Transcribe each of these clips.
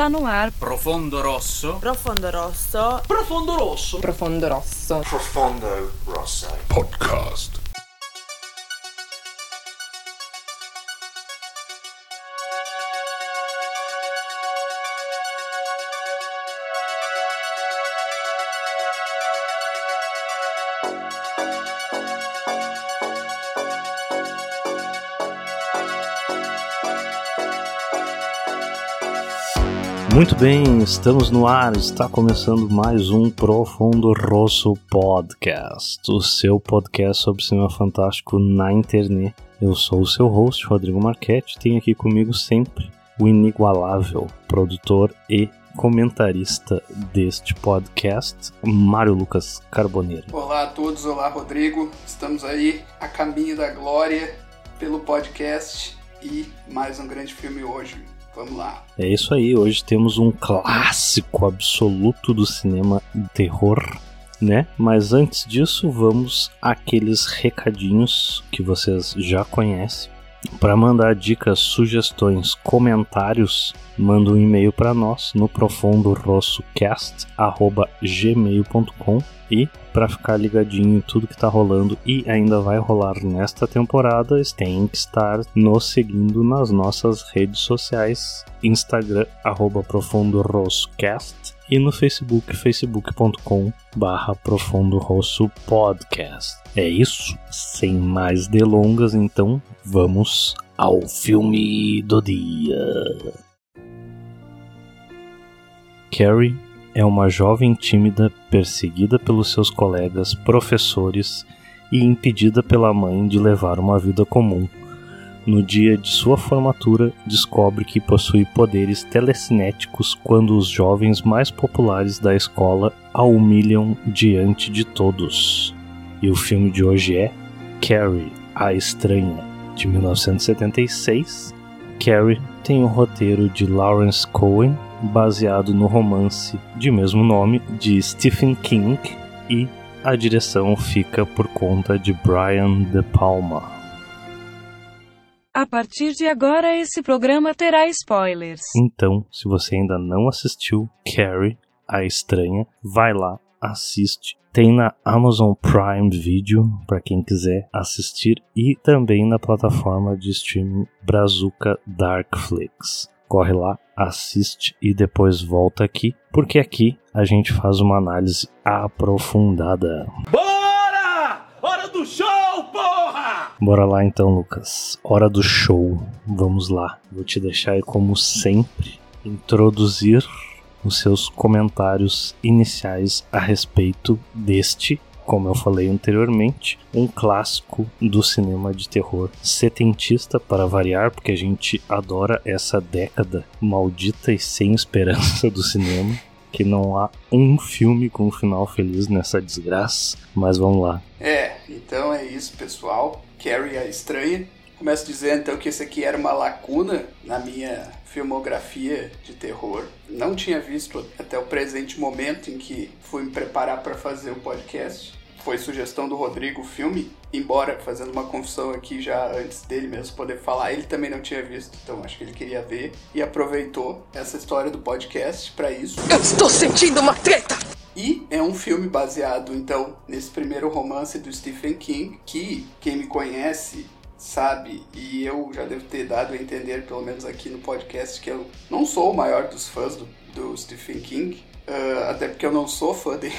Está no ar. Profondo Rosso. Profondo Rosso. Profondo Rosso. Profondo Rosso. Profondo Rosso. Podcast. Muito bem, estamos no ar, está começando mais um Profundo Rosso Podcast, o seu podcast sobre cinema fantástico na internet. Eu sou o seu host, Rodrigo Marchetti, tenho aqui comigo sempre o inigualável produtor e comentarista deste podcast, Mário Lucas Carboneiro. Olá a todos, olá Rodrigo. Estamos aí a caminho da glória pelo podcast e mais um grande filme hoje. Vamos lá. É isso aí, hoje temos um clássico absoluto do cinema terror, né? Mas antes disso, vamos àqueles recadinhos que vocês já conhecem. Para mandar dicas, sugestões, comentários, manda um e-mail para nós no profundorossocast@gmail.com e para ficar ligadinho em tudo que tá rolando e ainda vai rolar nesta temporada, tem que estar nos seguindo nas nossas redes sociais, Instagram arroba profundorossocast e no Facebook, facebook.com barra Profundo Rosso Podcast. É isso, sem mais delongas, então vamos ao filme do dia. Carrie é uma jovem tímida perseguida pelos seus colegas professores e impedida pela mãe de levar uma vida comum. No dia de sua formatura, descobre que possui poderes telecinéticos quando os jovens mais populares da escola a humilham diante de todos. E o filme de hoje é Carrie, a Estranha, de 1976. Carrie tem o roteiro de Lawrence Cohen, baseado no romance de mesmo nome de Stephen King, e a direção fica por conta de Brian De Palma. A partir de agora, esse programa terá spoilers. Então, se você ainda não assistiu Carrie, a Estranha, vai lá, assiste. Tem na Amazon Prime Video para quem quiser assistir e também na plataforma de streaming Brazuca Darkflix. Corre lá, assiste e depois volta aqui, porque aqui a gente faz uma análise aprofundada. Bora! Hora do show, porra! Bora lá então, Lucas. Hora do show. Vamos lá. Vou te deixar aí, como sempre, introduzir os seus comentários iniciais a respeito deste, como eu falei anteriormente, um clássico do cinema de terror setentista para variar, porque a gente adora essa década maldita e sem esperança do cinema. Que não há um filme com um final feliz nessa desgraça, mas vamos lá. É, então é isso, pessoal. Carrie a Estranha. Começo dizendo então que esse aqui era uma lacuna na minha filmografia de terror. Não tinha visto até o presente momento em que fui me preparar para fazer o podcast. Foi sugestão do Rodrigo o filme, embora fazendo uma confissão aqui já antes dele mesmo poder falar, ele também não tinha visto, então acho que ele queria ver e aproveitou essa história do podcast para isso. Eu estou sentindo uma treta! E é um filme baseado, então, nesse primeiro romance do Stephen King, que quem me conhece sabe, e eu já devo ter dado a entender, pelo menos aqui no podcast, que eu não sou o maior dos fãs do, do Stephen King, uh, até porque eu não sou fã dele,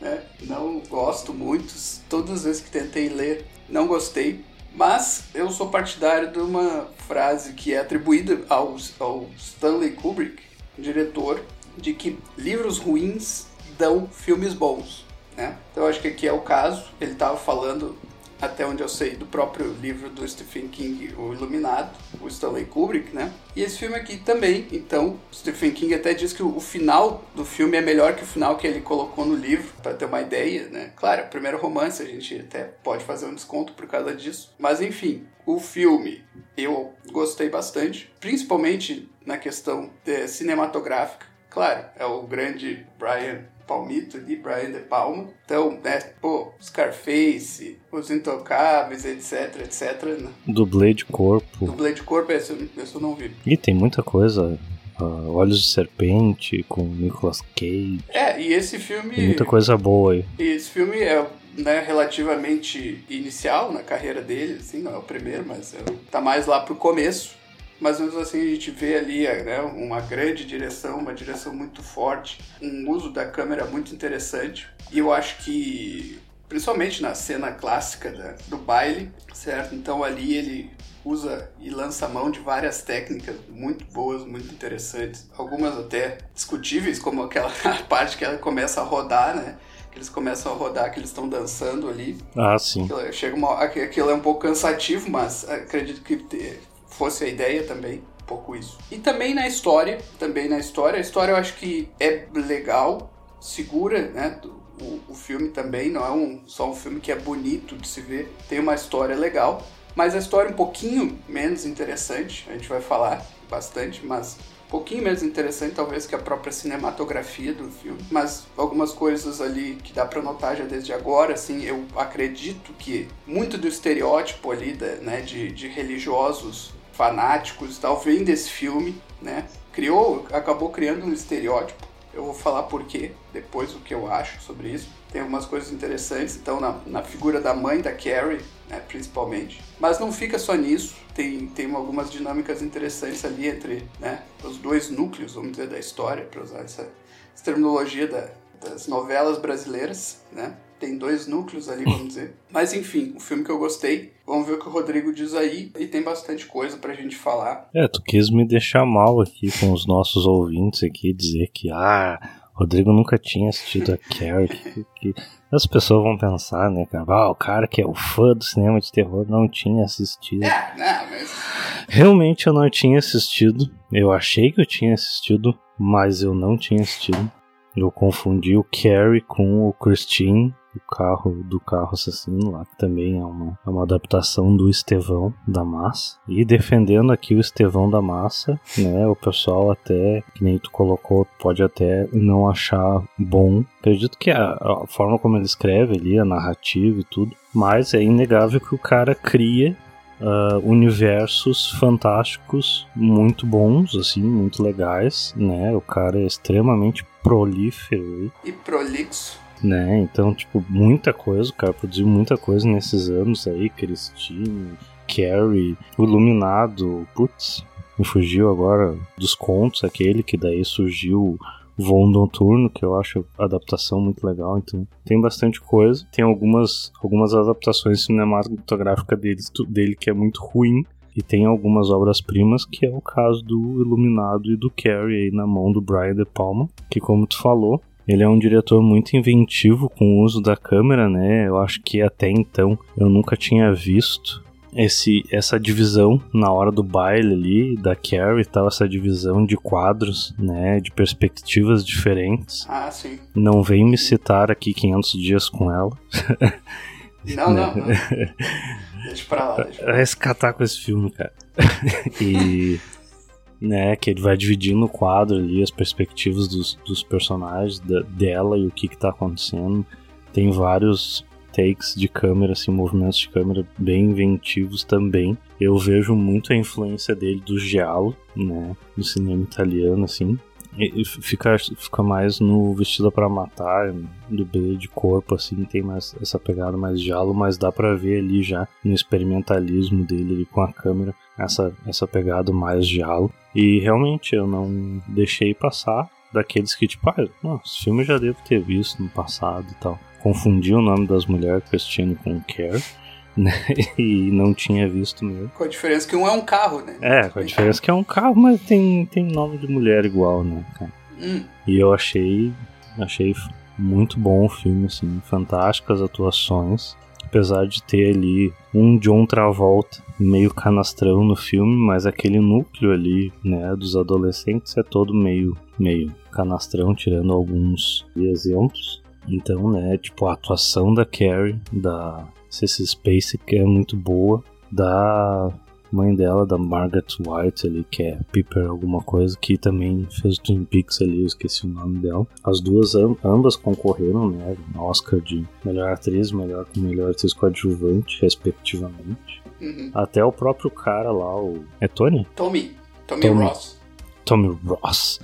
né? não gosto muito, todas as vezes que tentei ler, não gostei, mas eu sou partidário de uma frase que é atribuída ao, ao Stanley Kubrick, diretor, de que livros ruins dão filmes bons. Né? Então eu acho que aqui é o caso. Ele estava falando, até onde eu sei, do próprio livro do Stephen King, O Iluminado, o Stanley Kubrick, né? E esse filme aqui também. Então, Stephen King até diz que o final do filme é melhor que o final que ele colocou no livro, para ter uma ideia, né? Claro, é primeiro romance, a gente até pode fazer um desconto por causa disso. Mas enfim, o filme eu gostei bastante, principalmente na questão de, cinematográfica. Claro, é o grande Brian Palmito ali, Brian De Palma. Então, né, pô, Scarface, Os Intocáveis, etc, etc. Né? Dublê de corpo. Dublê de corpo, esse, eu- esse eu não vi. E tem muita coisa. uh, Olhos de Serpente, com Nicolas Cage. É, e esse filme. Tem muita coisa boa aí. E esse filme é né, relativamente inicial na carreira dele, assim, não é o primeiro, mas é, tá mais lá pro começo. Mas mesmo assim a gente vê ali né, uma grande direção, uma direção muito forte, um uso da câmera muito interessante. E eu acho que, principalmente na cena clássica da, do baile, certo? Então ali ele usa e lança mão de várias técnicas muito boas, muito interessantes, algumas até discutíveis, como aquela parte que ela começa a rodar, né? Que eles começam a rodar, que eles estão dançando ali. Ah, sim. Aquilo, chega uma, aquilo é um pouco cansativo, mas acredito que fosse a ideia também um pouco isso. E também na história, também na história, a história eu acho que é legal, segura, né? O, o filme também não é um, só um filme que é bonito de se ver, tem uma história legal, mas a história é um pouquinho menos interessante, a gente vai falar bastante, mas um pouquinho menos interessante talvez que a própria cinematografia do filme, mas algumas coisas ali que dá para notar já desde agora, assim, eu acredito que muito do estereótipo ali, da, né, de, de religiosos fanáticos e tal, vem desse filme, né? Criou, acabou criando um estereótipo. Eu vou falar por quê, depois o que eu acho sobre isso. Tem algumas coisas interessantes, então, na, na figura da mãe da Carrie, né, principalmente. Mas não fica só nisso, tem, tem algumas dinâmicas interessantes ali entre né, os dois núcleos, vamos dizer, da história, para usar essa, essa terminologia da, das novelas brasileiras, né? Tem dois núcleos ali, vamos dizer. Mas enfim, o filme que eu gostei. Vamos ver o que o Rodrigo diz aí. E tem bastante coisa pra gente falar. É, tu quis me deixar mal aqui com os nossos ouvintes aqui, dizer que, ah, Rodrigo nunca tinha assistido a Carrie. que, que... As pessoas vão pensar, né, cara? Ah, o cara que é o fã do cinema de terror não tinha assistido. É, não, mas. Realmente eu não tinha assistido. Eu achei que eu tinha assistido, mas eu não tinha assistido. Eu confundi o Carrie com o Christine o carro do carro assassino lá, que também é uma, é uma adaptação do Estevão da Massa. E defendendo aqui o Estevão da Massa, né? O pessoal até, que nem tu colocou, pode até não achar bom. Acredito que a, a forma como ele escreve ali, a narrativa e tudo, mas é inegável que o cara cria Uh, universos fantásticos muito bons, assim, muito legais, né? O cara é extremamente prolífero. E prolixo. Né, então, tipo, muita coisa, o cara produziu muita coisa nesses anos aí, Christine, Carrie, o Iluminado, putz, me fugiu agora dos contos, aquele que daí surgiu Voo Noturno, que eu acho a adaptação muito legal, então tem bastante coisa. Tem algumas, algumas adaptações cinematográficas dele, dele que é muito ruim, e tem algumas obras-primas, que é o caso do Iluminado e do Carrie aí na mão do Brian De Palma, que como tu falou, ele é um diretor muito inventivo com o uso da câmera, né? Eu acho que até então eu nunca tinha visto esse, essa divisão na hora do baile ali, da Carrie e tal, essa divisão de quadros, né, de perspectivas diferentes. Ah, sim. Não vem me citar aqui 500 dias com ela. Não, não, não. deixa pra lá. Deixa pra lá. Vai escatar com esse filme, cara. e né? Que ele vai dividindo o quadro ali, as perspectivas dos, dos personagens, da, dela e o que que tá acontecendo. Tem vários takes de câmera, assim, movimentos de câmera bem inventivos também. Eu vejo muito a influência dele do giallo, né? Do cinema italiano, assim. E fica, fica mais no Vestida para Matar, do B de corpo, assim, tem mais essa pegada mais giallo, mas dá para ver ali já no experimentalismo dele ali com a câmera, essa, essa pegada mais giallo. E realmente eu não deixei passar daqueles que, tipo, ah, não, esse filme eu já devo ter visto no passado e tal. Confundi o nome das mulheres Christine com Care. Né? E não tinha visto mesmo. Com a diferença que um é um carro, né? É, com a diferença que é um carro, mas tem, tem nome de mulher igual, né, cara? Hum. E eu achei, achei muito bom o filme, assim, fantásticas atuações. Apesar de ter ali um John Travolta meio canastrão no filme, mas aquele núcleo ali, né, dos adolescentes é todo meio, meio canastrão, tirando alguns exemplos. Então, né, tipo, a atuação da Carrie, da Cissy Space, que é muito boa, da mãe dela, da Margaret White ali, que é Piper alguma coisa, que também fez o Twin Peaks ali, eu esqueci o nome dela. As duas ambas concorreram, né, Oscar de melhor atriz, melhor melhor atriz coadjuvante, respectivamente. Uhum. Até o próprio cara lá, o é Tony? Tommy. Tommy, Tommy. Ross. Tommy Ross.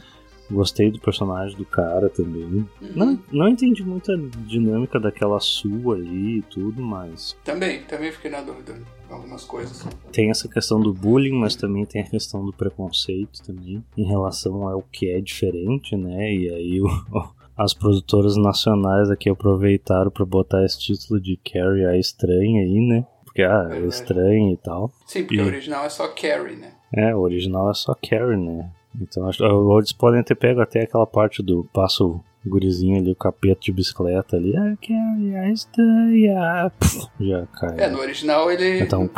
Gostei do personagem do cara também. Uhum. Não, não entendi muita dinâmica daquela sua ali e tudo, mas. Também, também fiquei na dúvida algumas coisas. Tem essa questão do bullying, mas também tem a questão do preconceito também, em relação ao que é diferente, né? E aí o, as produtoras nacionais aqui aproveitaram para botar esse título de Carrie a estranha aí, né? Porque ah, é estranho e tal. Sim, porque e... o original é só Carrie, né? É, o original é só Carrie, né? Então acho, eles podem ter pego até aquela parte do passo gurizinho ali, o capeta de bicicleta ali. Ah, Carrie, a estranha. já cai. É, no original ele. Então.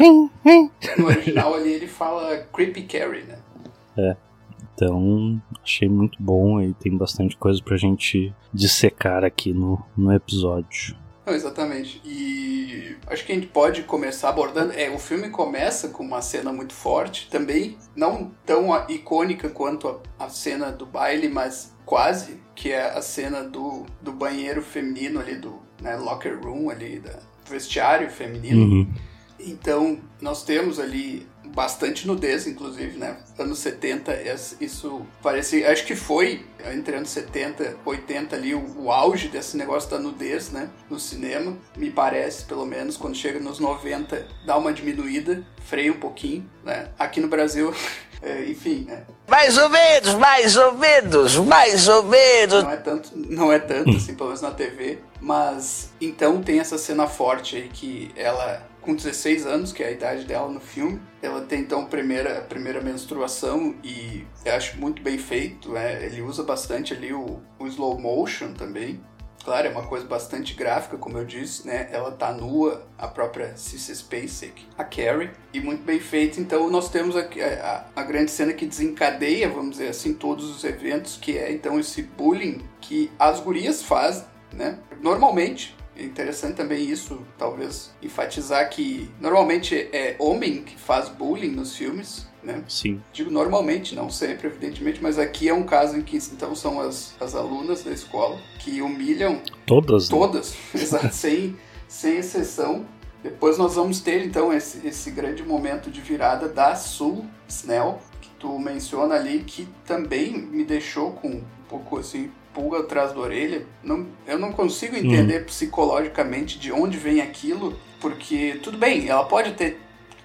É, no original ali ele fala Creepy Carrie, né? É. Então, achei muito bom e tem bastante coisa pra gente dissecar aqui no, no episódio. Não, exatamente. E acho que a gente pode começar abordando. É, o filme começa com uma cena muito forte, também não tão icônica quanto a, a cena do baile, mas quase, que é a cena do, do banheiro feminino ali, do né, locker room ali, da vestiário feminino. Uhum. Então, nós temos ali bastante nudez, inclusive, né? Anos 70, isso parece. Acho que foi entre anos 70 80 ali o, o, auge desse negócio da nudez, né? No cinema, me parece, pelo menos. Quando chega nos 90, dá uma diminuída, freia um pouquinho, né? Aqui no Brasil. É, enfim, né? Mais ou menos, mais ou menos, mais ou menos. Não é tanto, não é tanto assim, pelo menos na TV. Mas então tem essa cena forte aí que ela com 16 anos, que é a idade dela no filme. Ela tem então a primeira, a primeira menstruação e eu acho muito bem feito. Né? Ele usa bastante ali o, o slow motion também. Claro, é uma coisa bastante gráfica, como eu disse, né? Ela tá nua, a própria Cissy Spacek, a Carrie, e muito bem feito. Então nós temos a, a, a, grande cena que desencadeia, vamos dizer assim, todos os eventos, que é então esse bullying que as gurias fazem, né? Normalmente, é interessante também isso, talvez, enfatizar que normalmente é homem que faz bullying nos filmes, né? Sim. Digo normalmente, não sempre, evidentemente, mas aqui é um caso em que então são as, as alunas da escola que humilham. Todas? Né? Todas, exato, sem, sem exceção. Depois nós vamos ter então esse, esse grande momento de virada da Sul Snell, que tu menciona ali, que também me deixou com um pouco assim pulga atrás da orelha. Não, eu não consigo entender hum. psicologicamente de onde vem aquilo, porque tudo bem, ela pode ter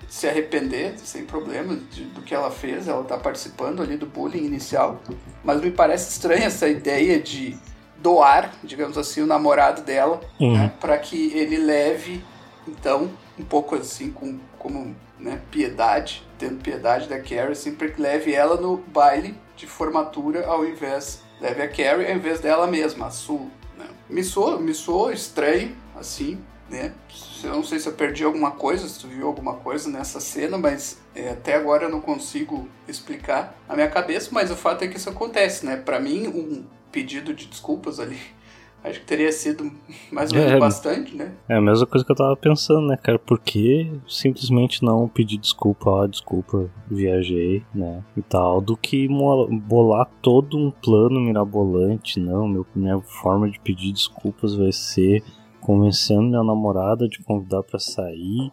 se arrepender sem problema de, do que ela fez, ela está participando ali do bullying inicial, mas me parece estranha essa ideia de doar, digamos assim, o namorado dela, uhum. né, para que ele leve, então, um pouco assim, com, como né, piedade, tendo piedade da Carrie, sempre que leve ela no baile de formatura ao invés leve a Carrie ao invés dela mesma, a Sue. Né? Me, soou, me soou estranho, assim, né? Eu não sei se eu perdi alguma coisa, se tu viu alguma coisa nessa cena, mas é, até agora eu não consigo explicar na minha cabeça, mas o fato é que isso acontece, né? Para mim, um pedido de desculpas ali Acho que teria sido mais ou menos é, bastante, né? É a mesma coisa que eu tava pensando, né, cara? Por que simplesmente não pedir desculpa, ó, desculpa, viajei, né? E tal, do que bolar todo um plano mirabolante, não. Meu, minha forma de pedir desculpas vai ser convencendo minha namorada de convidar para sair,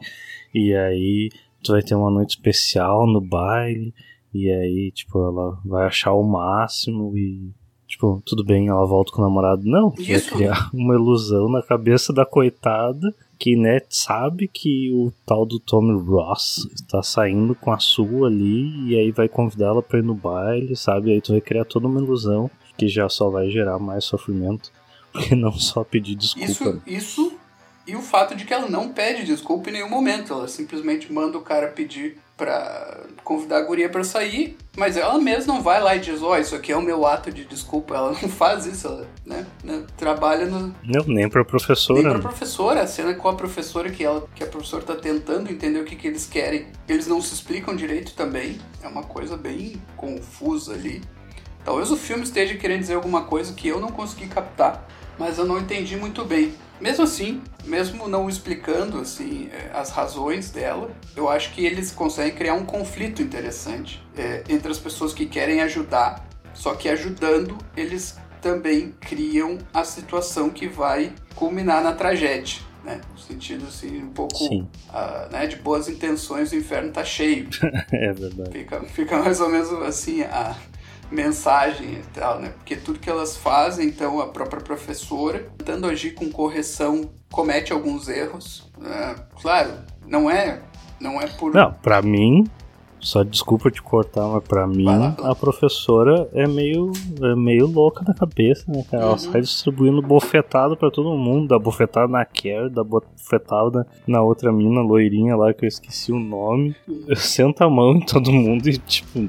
e aí tu vai ter uma noite especial no baile, e aí, tipo, ela vai achar o máximo e Tipo, tudo bem, ela volta com o namorado. Não, vai criar uma ilusão na cabeça da coitada que, né, sabe que o tal do Tommy Ross está saindo com a sua ali e aí vai convidar ela pra ir no baile, sabe? Aí tu vai criar toda uma ilusão que já só vai gerar mais sofrimento, porque não só pedir desculpa. Isso, isso e o fato de que ela não pede desculpa em nenhum momento, ela simplesmente manda o cara pedir pra convidar a guria pra sair, mas ela mesma não vai lá e diz, ó, oh, isso aqui é o meu ato de desculpa. Ela não faz isso, ela né, né, trabalha no... Não, nem pra professora. Nem pra professora, a cena com a professora que, ela, que a professora tá tentando entender o que, que eles querem. Eles não se explicam direito também, é uma coisa bem confusa ali. Talvez o filme esteja querendo dizer alguma coisa que eu não consegui captar, mas eu não entendi muito bem. Mesmo assim, mesmo não explicando assim é, as razões dela, eu acho que eles conseguem criar um conflito interessante é, entre as pessoas que querem ajudar, só que ajudando eles também criam a situação que vai culminar na tragédia. Né? No sentido assim, um pouco uh, né, de boas intenções, o inferno tá cheio. é verdade. Fica, fica mais ou menos assim a, mensagem e tal, né? Porque tudo que elas fazem, então a própria professora, tentando agir com correção, comete alguns erros. Uh, claro, não é, não é por. Não, para mim só desculpa te cortar, mas pra mim a professora é meio, é meio louca da cabeça, né, cara? Ela uhum. sai distribuindo bofetada pra todo mundo, dá bofetada na Care, dá bofetada na outra mina loirinha lá que eu esqueci o nome. Uhum. Senta a mão em todo mundo e, tipo,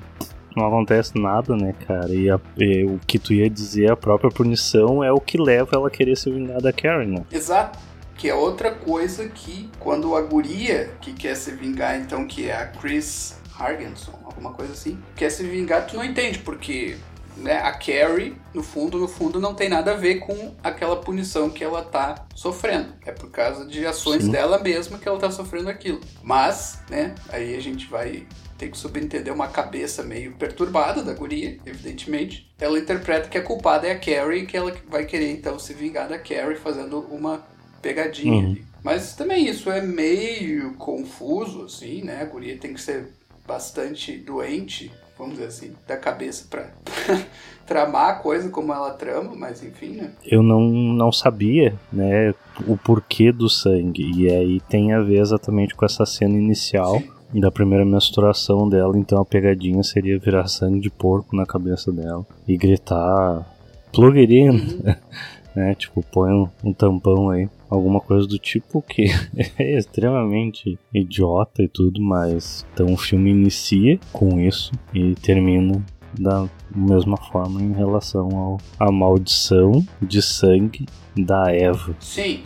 não acontece nada, né, cara? E, a, e, o que tu ia dizer, a própria punição é o que leva ela a querer se vingar da Karen, né? Exato. Que é outra coisa que, quando a guria que quer se vingar, então, que é a Chris Hargenson, alguma coisa assim, quer se vingar, tu não entende, porque né, a Carrie, no fundo, no fundo, não tem nada a ver com aquela punição que ela tá sofrendo. É por causa de ações Sim. dela mesma que ela tá sofrendo aquilo. Mas, né, aí a gente vai ter que subentender uma cabeça meio perturbada da guria, evidentemente. Ela interpreta que a culpada é a Carrie e que ela vai querer então se vingar da Carrie fazendo uma pegadinha uhum. ali. Mas também isso é meio confuso, assim, né? A guria tem que ser bastante doente, vamos dizer assim, da cabeça para tramar a coisa como ela trama, mas enfim, né? Eu não, não sabia, né, o porquê do sangue, e aí tem a ver exatamente com essa cena inicial. Sim da primeira menstruação dela, então a pegadinha seria virar sangue de porco na cabeça dela e gritar plug it in, uhum. né? Tipo, põe um, um, tampão aí alguma coisa do tipo que é extremamente idiota e tudo, mas então o filme inicia com isso e termina da mesma forma em relação ao a maldição de sangue da Eva. Sim,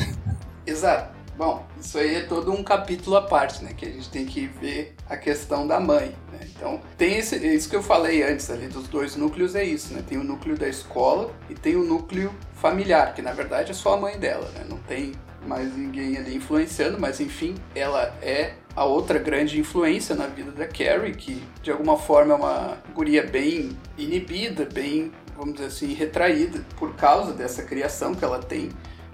exato. Bom, isso aí é todo um capítulo à parte, né? Que a gente tem que ver a questão da mãe. Né? Então, tem esse, isso que eu falei antes ali dos dois núcleos, é isso, né? Tem o núcleo da escola e tem o núcleo familiar, que na verdade é só a mãe dela, né? Não tem mais ninguém ali influenciando, mas enfim, ela é a outra grande influência na vida da Carrie, que de alguma forma é uma guria bem inibida, bem, vamos dizer assim, retraída por causa dessa criação que ela tem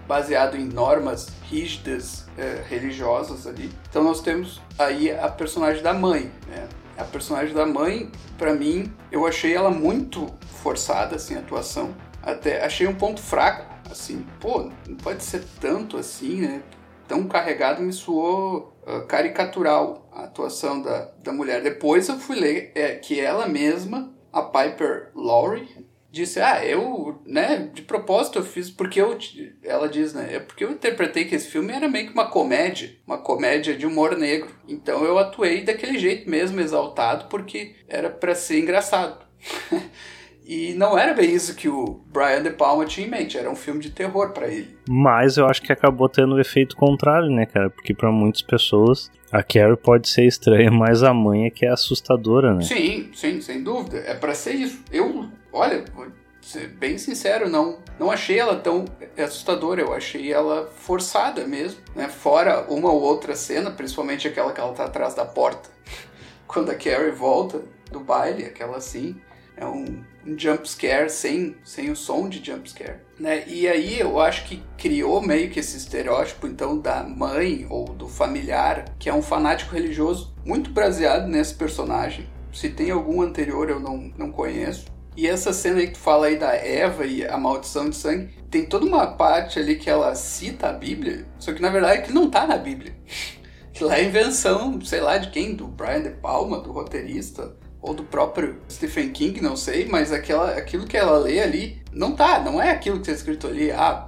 baseado em normas rígidas é, religiosas ali. Então nós temos aí a personagem da mãe, né? A personagem da mãe, para mim, eu achei ela muito forçada, assim, a atuação. Até achei um ponto fraco, assim, pô, não pode ser tanto assim, né? Tão carregado me soou uh, caricatural a atuação da, da mulher. Depois eu fui ler é, que ela mesma, a Piper Laurie, disse, ah, eu, né, de propósito eu fiz, porque eu, ela diz, né, é porque eu interpretei que esse filme era meio que uma comédia, uma comédia de humor negro. Então eu atuei daquele jeito mesmo, exaltado, porque era para ser engraçado. E não era bem isso que o Brian De Palma tinha em mente, era um filme de terror para ele. Mas eu acho que acabou tendo o efeito contrário, né, cara? Porque para muitas pessoas a Carrie pode ser estranha, mas a mãe é que é assustadora, né? Sim, sim, sem dúvida. É para ser isso. Eu, olha, vou ser bem sincero, não, não achei ela tão assustadora, eu achei ela forçada mesmo, né? Fora uma ou outra cena, principalmente aquela que ela tá atrás da porta, quando a Carrie volta do baile, aquela assim, é um, um jump scare sem, sem o som de jump scare. Né? E aí eu acho que criou meio que esse estereótipo então da mãe ou do familiar, que é um fanático religioso muito baseado nesse personagem. Se tem algum anterior eu não, não conheço. E essa cena aí que tu fala aí da Eva e a maldição de sangue, tem toda uma parte ali que ela cita a Bíblia, só que na verdade que não tá na Bíblia. Que lá é invenção, sei lá de quem, do Brian De Palma, do roteirista ou do próprio Stephen King, não sei, mas aquela, aquilo que ela lê ali não tá, não é aquilo que está escrito ali, ah,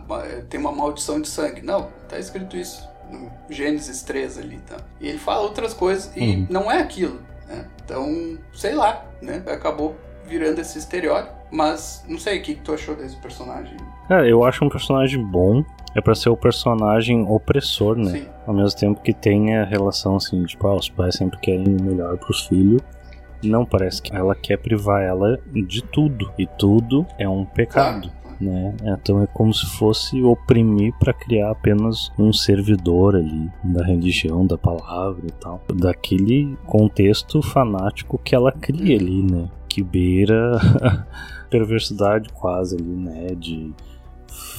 tem uma maldição de sangue. Não, tá escrito isso no Gênesis 3 ali, tá? E ele fala outras coisas e uhum. não é aquilo, né? Então, sei lá, né? Acabou virando esse estereótipo, mas não sei o que, que tu achou desse personagem. É, eu acho um personagem bom, é para ser o personagem opressor, né? Sim. Ao mesmo tempo que tem a relação assim, tipo, ah, os pais sempre querem o melhor pros filhos, não, parece que ela quer privar ela de tudo. E tudo é um pecado. Né? Então é como se fosse oprimir para criar apenas um servidor ali da religião, da palavra e tal, daquele contexto fanático que ela cria ali, né? Que beira perversidade quase ali, né? De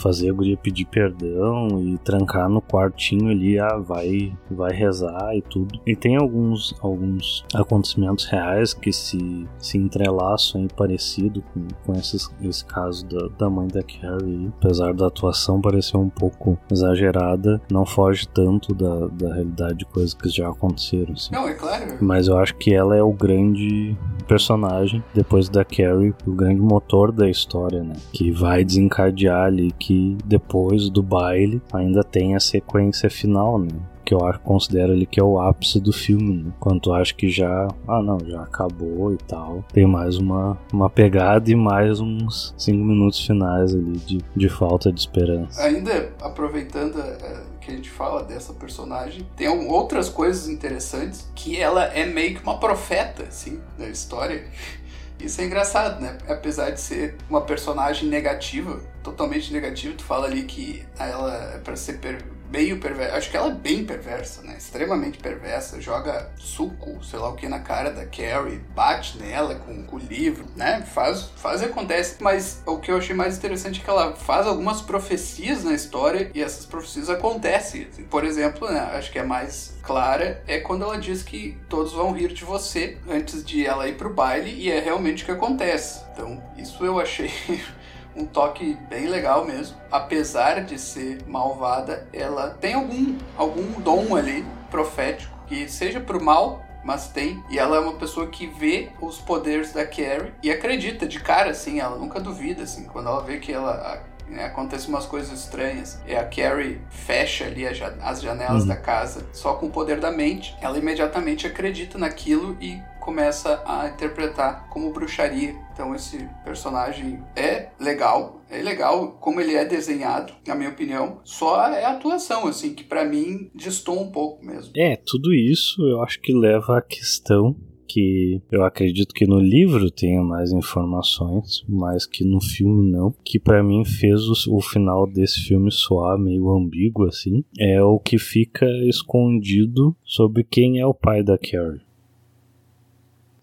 fazer a guria pedir perdão e trancar no quartinho ali, ah, vai, vai rezar e tudo. E tem alguns, alguns acontecimentos reais que se, se entrelaçam aí parecido com, com esses, esse caso da, da mãe da Carrie. Apesar da atuação parecer um pouco exagerada, não foge tanto da, da realidade de coisas que já aconteceram. Assim. Não, é claro. Mas eu acho que ela é o grande personagem, depois da Carrie, o grande motor da história, né? Que vai desencadear ali que depois do baile ainda tem a sequência final, né? que eu acho, considero ali que é o ápice do filme, né? Quanto acho que já, ah não, já acabou e tal. Tem mais uma, uma pegada e mais uns cinco minutos finais ali de, de falta de esperança. Ainda aproveitando é, que a gente fala dessa personagem, tem outras coisas interessantes que ela é meio que uma profeta, assim, da história. Isso é engraçado, né? Apesar de ser uma personagem negativa, totalmente negativa, tu fala ali que ela é pra ser per meio perversa. Acho que ela é bem perversa, né? Extremamente perversa. Joga suco, sei lá o que, na cara da Carrie, bate nela com, com o livro, né? Faz, faz e acontece. Mas o que eu achei mais interessante é que ela faz algumas profecias na história e essas profecias acontecem. Por exemplo, né? Acho que é mais clara é quando ela diz que todos vão rir de você antes de ela ir pro baile e é realmente o que acontece. Então, isso eu achei um toque bem legal mesmo. Apesar de ser malvada, ela tem algum, algum dom ali profético que seja pro mal, mas tem. E ela é uma pessoa que vê os poderes da Carrie e acredita de cara, assim, ela nunca duvida, assim, quando ela vê que ela né, acontecem umas coisas estranhas. E a Carrie fecha ali as janelas uhum. da casa só com o poder da mente. Ela imediatamente acredita naquilo e começa a interpretar como bruxaria. Então esse personagem é legal, é legal como ele é desenhado, na minha opinião. Só é a atuação assim que para mim distou um pouco mesmo. É, tudo isso eu acho que leva à questão que eu acredito que no livro tenha mais informações, mas que no filme não, que para mim fez o, o, final desse filme soar meio ambíguo assim, é o que fica escondido sobre quem é o pai da Carrie.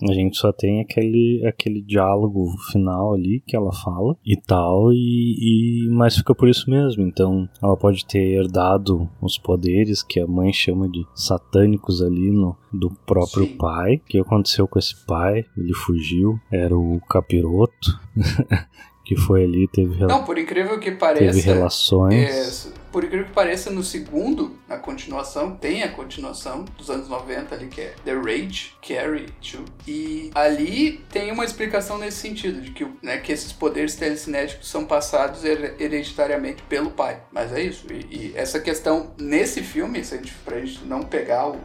A gente só tem aquele, aquele diálogo final ali que ela fala e tal, e, e mas fica por isso mesmo. Então ela pode ter herdado os poderes que a mãe chama de satânicos ali no, do próprio Sim. pai. O que aconteceu com esse pai? Ele fugiu, era o capiroto. que foi ali, teve Não, por incrível que pareça, teve relações. É, por incrível que pareça, no segundo, na continuação, tem a continuação dos anos 90 ali, que é The Rage, Carrie 2. E ali tem uma explicação nesse sentido, de que, né, que esses poderes telecinéticos são passados hereditariamente pelo pai. Mas é isso. E, e essa questão, nesse filme, se a gente, pra gente não pegar o,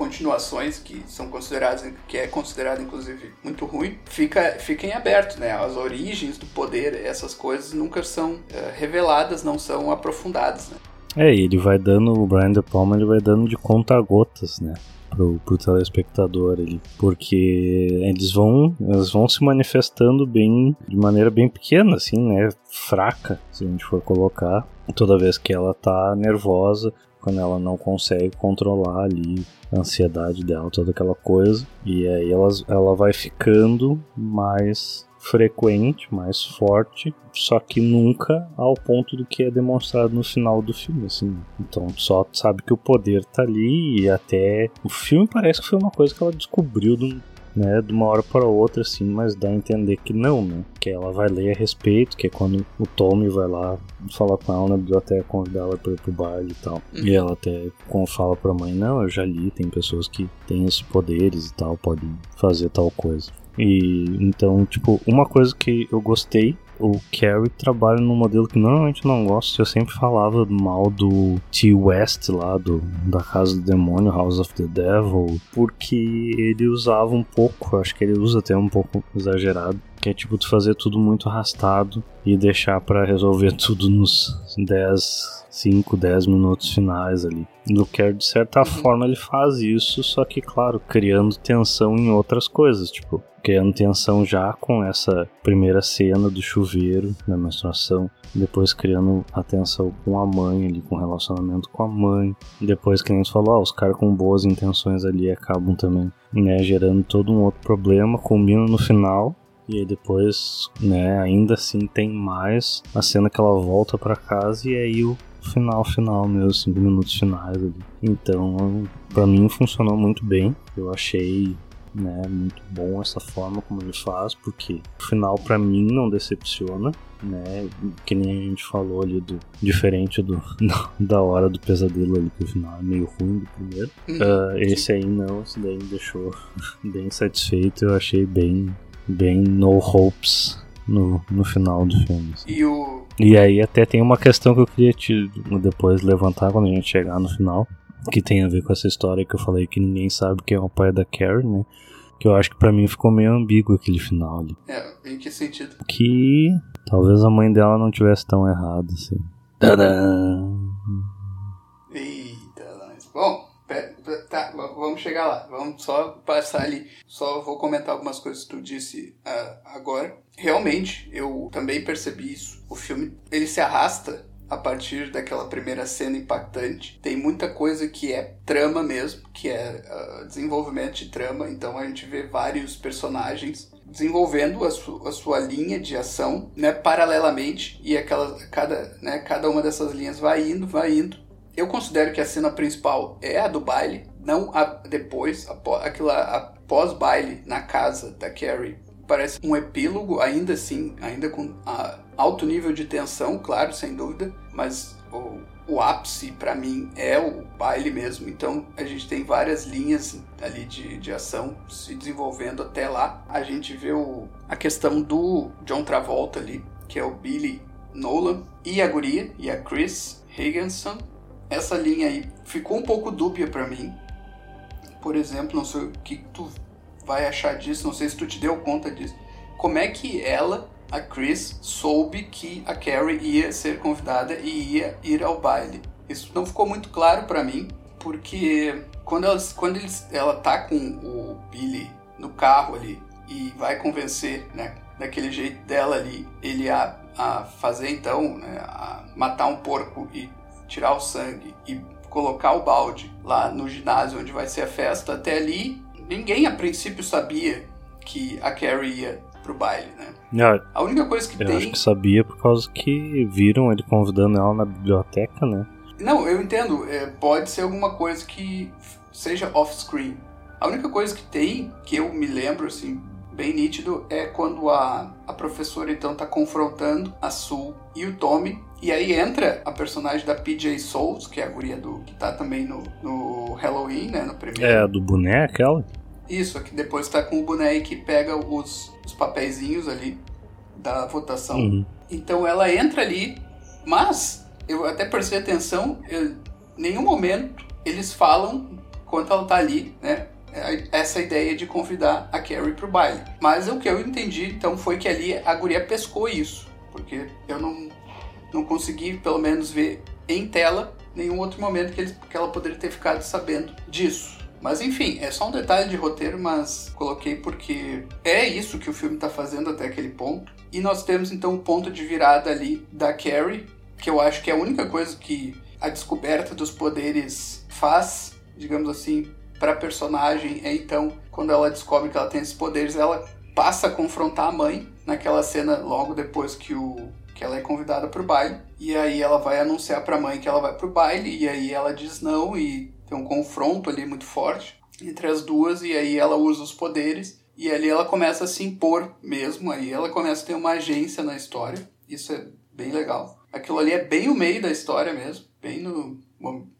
continuações que são consideradas, que é considerado inclusive muito ruim, fica, fica em aberto, né? As origens do poder, essas coisas nunca são uh, reveladas, não são aprofundadas, né? É, ele vai dando, o Brian De Palma ele vai dando de conta-gotas, né? Pro, pro telespectador ali, porque eles vão, eles vão se manifestando bem, de maneira bem pequena, assim, né? Fraca, se a gente for colocar. Toda vez que ela tá nervosa, quando ela não consegue controlar ali a ansiedade dela, toda aquela coisa. E aí ela, ela vai ficando mais frequente, mais forte, só que nunca ao ponto do que é demonstrado no final do filme, assim. Então só sabe que o poder tá ali e até o filme parece que foi uma coisa que ela descobriu do, né, de uma hora para outra, assim, mas dá a entender que não, né? Que ela vai ler a respeito, que é quando o Tommy vai lá falar com ela na biblioteca, convidar ela para ir pro baile e tal. Uhum. E ela até fala pra mãe, não, eu já li, tem pessoas que têm esses poderes e tal, podem fazer tal coisa. E então, tipo, uma coisa que eu gostei o Carrie trabalha num modelo que normalmente não gosto. Eu sempre falava mal do T. West lá, do, da Casa do Demônio, House of the Devil, porque ele usava um pouco, acho que ele usa até um pouco exagerado, que é tipo tu fazer tudo muito arrastado e deixar para resolver tudo nos 10, 5, 10 minutos finais ali. No Care, de certa uhum. forma, ele faz isso, só que, claro, criando tensão em outras coisas, tipo, criando tensão já com essa primeira cena do chuveiro na menstruação, depois criando a tensão com a mãe ali, com o relacionamento com a mãe, depois que a gente falou, ah, os caras com boas intenções ali acabam também, né, gerando todo um outro problema, combina no final E aí depois, né, ainda assim tem mais a cena que ela volta para casa e aí o final final mesmo, cinco minutos finais ali. Então, para mim funcionou muito bem. Eu achei né? Muito bom essa forma como ele faz, porque o final para mim não decepciona, né? Que nem a gente falou ali do diferente do da hora do pesadelo ali que o final é meio ruim do primeiro. Uh, esse aí não, esse daí me deixou bem satisfeito. Eu achei bem bem no hopes no, no final do filme. Assim. E o e aí até tem uma questão que eu queria te depois levantar quando a gente chegar no final que tem a ver com essa história que eu falei que ninguém sabe quem é o pai da Carrie, né? Que eu acho que para mim ficou meio ambíguo aquele final ali. É, em que sentido? Que talvez a mãe dela não tivesse tão errado, assim. Tadã! Bom, tá, vamos chegar lá. Vamos só passar ali. Só vou comentar algumas coisas que tu disse uh, agora. Realmente, eu também percebi isso. O filme, ele se arrasta a partir daquela primeira cena impactante. Tem muita coisa que é trama mesmo, que é uh, desenvolvimento de trama. Então a gente vê vários personagens desenvolvendo a, su a sua linha de ação, né, paralelamente e aquela cada, né, cada uma dessas linhas vai indo, vai indo. Eu considero que a cena principal é a do baile, não a depois, após, aquilo após baile na casa da Carrie parece um epílogo, ainda assim, ainda com alto nível de tensão, claro, sem dúvida, mas o, o ápice para mim é o baile mesmo. Então a gente tem várias linhas ali de, de ação se desenvolvendo até lá. A gente vê o, a questão do John Travolta ali, que é o Billy Nolan, e a guria, e a Chris Higginson. Essa linha aí ficou um pouco dúbia para mim. Por exemplo, não sei o que tu vai achar disso, não sei se tu te deu conta disso. Como é que ela, a Chris, soube que a Carrie ia ser convidada e ia ir ao baile? Isso não ficou muito claro para mim, porque quando, elas, quando eles, ela tá com o Billy no carro ali e vai convencer, né, daquele jeito dela ali, ele a, a fazer então, né, a matar um porco e tirar o sangue e colocar o balde lá no ginásio onde vai ser a festa, até ali ninguém a princípio sabia que a Carrie ia pro baile, né? Não, a única coisa que eu tem. Eu acho que sabia por causa que viram ele convidando ela na biblioteca, né? Não, eu entendo. É, pode ser alguma coisa que seja off-screen. A única coisa que tem, que eu me lembro, assim, bem nítido, é quando a, a professora então tá confrontando a Sue e o Tommy. E aí entra a personagem da PJ Souls, que é a guria do. que tá também no, no Halloween, né? No primeiro. É, do boné, aquela? Isso, aqui depois tá com o boneco que pega os, os papeizinhos ali da votação. Uhum. Então ela entra ali, mas eu até prestei atenção, em nenhum momento eles falam quando ela tá ali, né? Essa ideia de convidar a Carrie pro baile. Mas o que eu entendi então foi que ali a guria pescou isso. Porque eu não, não consegui, pelo menos, ver em tela nenhum outro momento que, ele, que ela poderia ter ficado sabendo disso. Mas enfim, é só um detalhe de roteiro, mas coloquei porque é isso que o filme está fazendo até aquele ponto. E nós temos então o um ponto de virada ali da Carrie, que eu acho que é a única coisa que a descoberta dos poderes faz, digamos assim, para a personagem é então quando ela descobre que ela tem esses poderes, ela passa a confrontar a mãe naquela cena logo depois que o que ela é convidada para o baile e aí ela vai anunciar para a mãe que ela vai para o baile e aí ela diz não e tem um confronto ali muito forte entre as duas e aí ela usa os poderes e ali ela começa a se impor mesmo, aí ela começa a ter uma agência na história. Isso é bem legal. Aquilo ali é bem o meio da história mesmo, bem no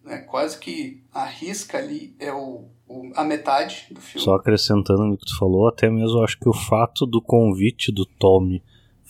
né, quase que a risca ali é o, a metade do filme. Só acrescentando no que tu falou, até mesmo acho que o fato do convite do Tommy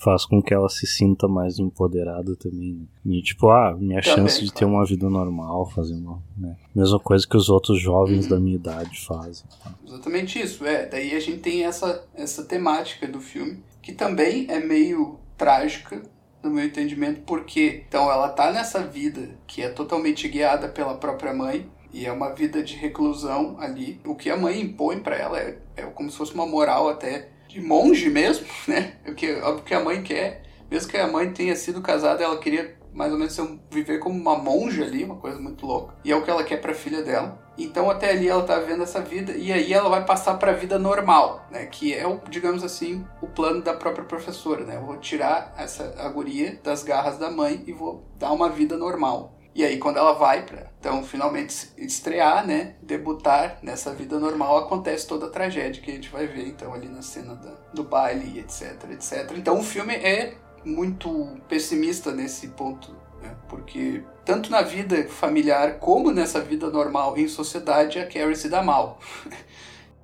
faz com que ela se sinta mais empoderada também. Né? E tipo, ah, minha também, chance de ter uma vida normal, fazer uma. Né? Mesma coisa que os outros jovens uhum. da minha idade fazem. Tá? Exatamente isso, é. Daí a gente tem essa, essa temática do filme, que também é meio trágica, no meu entendimento, porque então ela tá nessa vida que é totalmente guiada pela própria mãe. E é uma vida de reclusão ali. O que a mãe impõe para ela é, é como se fosse uma moral até de monge mesmo, né? O que, o que a mãe quer. Mesmo que a mãe tenha sido casada, ela queria mais ou menos viver como uma monja ali, uma coisa muito louca. E é o que ela quer para a filha dela. Então até ali ela tá vendo essa vida e aí ela vai passar para a vida normal, né? Que é o, digamos assim, o plano da própria professora, né? Eu vou tirar essa a guria das garras da mãe e vou dar uma vida normal. E aí quando ela vai para então finalmente estrear, né, debutar nessa vida normal, acontece toda a tragédia que a gente vai ver então ali na cena do baile, etc, etc. Então o filme é muito pessimista nesse ponto né? Porque tanto na vida familiar como nessa vida normal em sociedade, a Carrie se dá mal.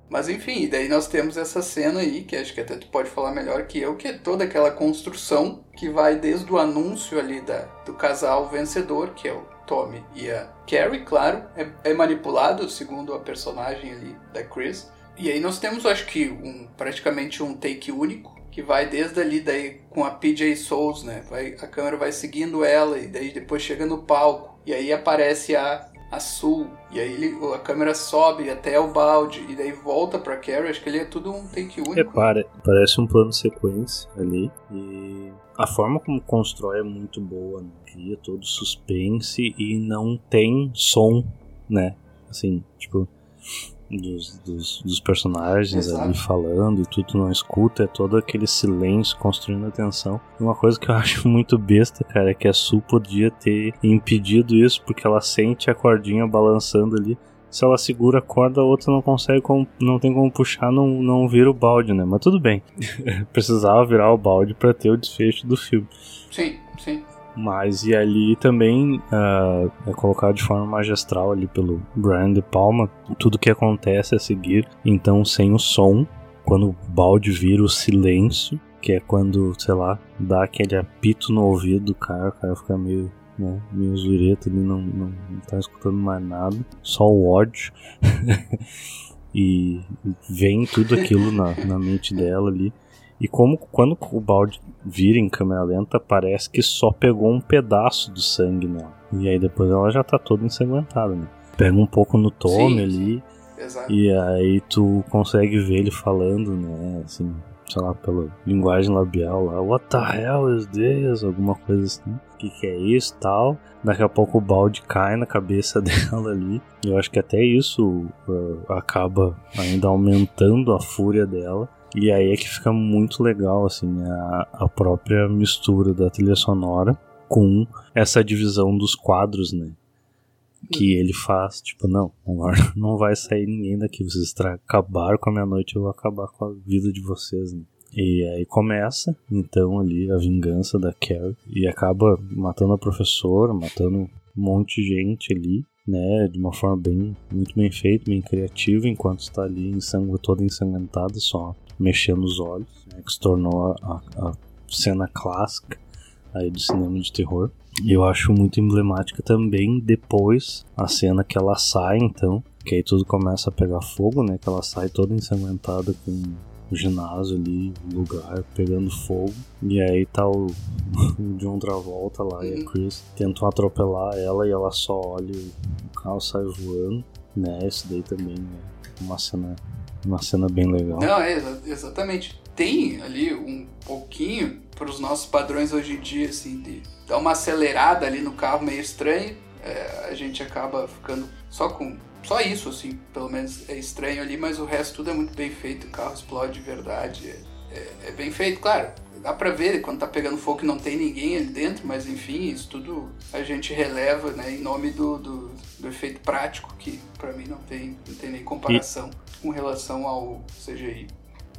Mas enfim, daí nós temos essa cena aí, que acho que até tu pode falar melhor que eu, que é toda aquela construção que vai desde o anúncio ali da, do casal vencedor, que é o Tommy e a Carrie, claro, é, é manipulado segundo a personagem ali da Chris. E aí nós temos, acho que, um, praticamente um take único, que vai desde ali daí com a PJ Souls, né? Vai, a câmera vai seguindo ela e daí depois chega no palco e aí aparece a a Sul e aí ele, a câmera sobe até o balde e daí volta para Carrie. Acho que ele é tudo um take único. É, para, parece um plano sequência ali e a forma como constrói é muito boa, né? cria todo suspense e não tem som, né? Assim, tipo dos, dos, dos personagens Exato. ali falando e tudo não escuta, é todo aquele silêncio construindo a tensão. Uma coisa que eu acho muito besta, cara, é que a Su podia ter impedido isso porque ela sente a cordinha balançando ali. Se ela segura a corda, a outra não consegue, como, não tem como puxar, não, não vira o balde, né? Mas tudo bem. Precisava virar o balde para ter o desfecho do filme. Sim, sim. Mas e ali também uh, é colocado de forma magistral ali pelo Brian De Palma tudo que acontece a seguir, então sem o som, quando o balde vira o silêncio, que é quando, sei lá, dá aquele apito no ouvido do cara, o cara fica meio, né, meio zureta ali, não, não, não tá escutando mais nada, só o ódio. e vem tudo aquilo na, na mente dela ali. E como quando o balde vira em câmera lenta, parece que só pegou um pedaço do sangue nela. E aí depois ela já tá toda ensanguentada, né? Pega um pouco no Tommy ali. Exato. E aí tu consegue ver ele falando, né? Assim, sei lá, pela linguagem labial lá, What the hell is this? Alguma coisa assim. O que, que é isso tal? Daqui a pouco o balde cai na cabeça dela ali. Eu acho que até isso uh, acaba ainda aumentando a fúria dela. E aí é que fica muito legal, assim, a, a própria mistura da trilha sonora com essa divisão dos quadros, né? Que ele faz, tipo, não, agora não vai sair ninguém daqui, vocês acabaram com a minha noite, eu vou acabar com a vida de vocês, né? E aí começa, então, ali a vingança da Carrie e acaba matando a professora, matando um monte de gente ali, né, de uma forma bem, muito bem feita, bem criativa, enquanto está ali em sangue, toda ensanguentada, só mexendo os olhos, né, que se tornou a, a, cena clássica aí do cinema de terror. Eu acho muito emblemática também depois a cena que ela sai, então, que aí tudo começa a pegar fogo, né? Que ela sai toda ensanguentada com o ginásio ali, o lugar pegando fogo. E aí tá o, o John Travolta lá e a Chris tentam atropelar ela e ela só olha e o carro sai voando, né? Isso daí também é uma cena uma cena bem legal. Não, é, exatamente. Tem ali um pouquinho para os nossos padrões hoje em dia, assim, de dar uma acelerada ali no carro meio estranho. É, a gente acaba ficando só com. Só isso, assim, pelo menos é estranho ali, mas o resto tudo é muito bem feito. O carro explode de verdade. É, é, é bem feito, claro dá pra ver quando tá pegando fogo que não tem ninguém ali dentro, mas enfim, isso tudo a gente releva, né, em nome do, do, do efeito prático, que para mim não tem, não tem nem comparação e... com relação ao CGI.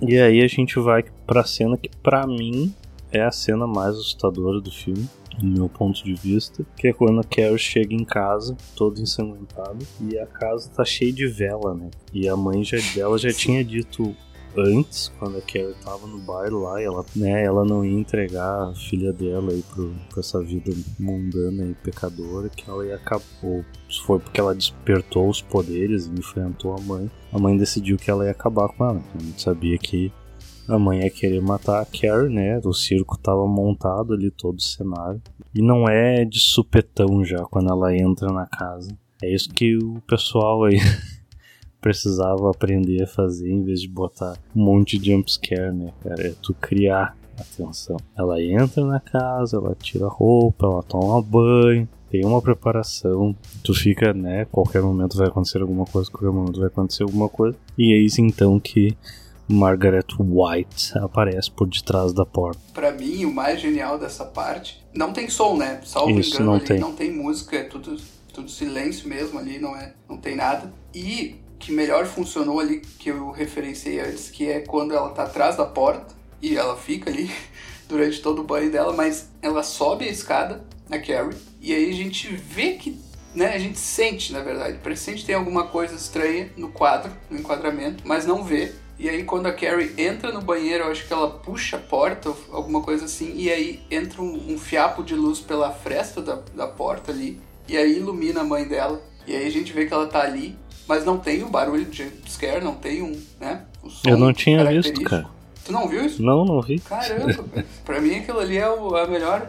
E aí a gente vai pra cena que para mim é a cena mais assustadora do filme, do meu ponto de vista, que é quando a Carol chega em casa, toda ensanguentada, e a casa tá cheia de vela, né? E a mãe já, dela já tinha dito antes, quando a Carrie tava no bar lá, ela, né, ela não ia entregar a filha dela aí pro, pra essa vida mundana e pecadora, que ela ia acabar. Se foi porque ela despertou os poderes e enfrentou a mãe, a mãe decidiu que ela ia acabar com ela. A gente sabia que a mãe ia querer matar a Carrie, né? O circo tava montado ali, todo o cenário. E não é de supetão já quando ela entra na casa. É isso que o pessoal aí precisava aprender a fazer em vez de botar um monte de jumpscare, né, cara? É tu criar atenção. Ela entra na casa, ela tira a roupa, ela toma banho, tem uma preparação, tu fica, né, qualquer momento vai acontecer alguma coisa, qualquer momento vai acontecer alguma coisa. E é isso então que Margaret White aparece por detrás da porta. Para mim, o mais genial dessa parte, não tem som, né? Salvo Isso, engano não ali, tem. não tem música, é tudo, tudo silêncio mesmo ali, não é, não tem nada. E que melhor funcionou ali que eu referenciei antes, que é quando ela tá atrás da porta e ela fica ali durante todo o banho dela, mas ela sobe a escada, a Carrie, e aí a gente vê que, né, a gente sente, na verdade, pressente tem alguma coisa estranha no quadro, no enquadramento, mas não vê. E aí quando a Carrie entra no banheiro, eu acho que ela puxa a porta, alguma coisa assim, e aí entra um, um fiapo de luz pela fresta da, da porta ali, e aí ilumina a mãe dela. E aí a gente vê que ela tá ali, mas não tem o barulho de scare, não tem um, né? Eu não tinha visto, cara. Tu não viu isso? Não, não vi. Caramba, pra mim aquilo ali é o- a melhor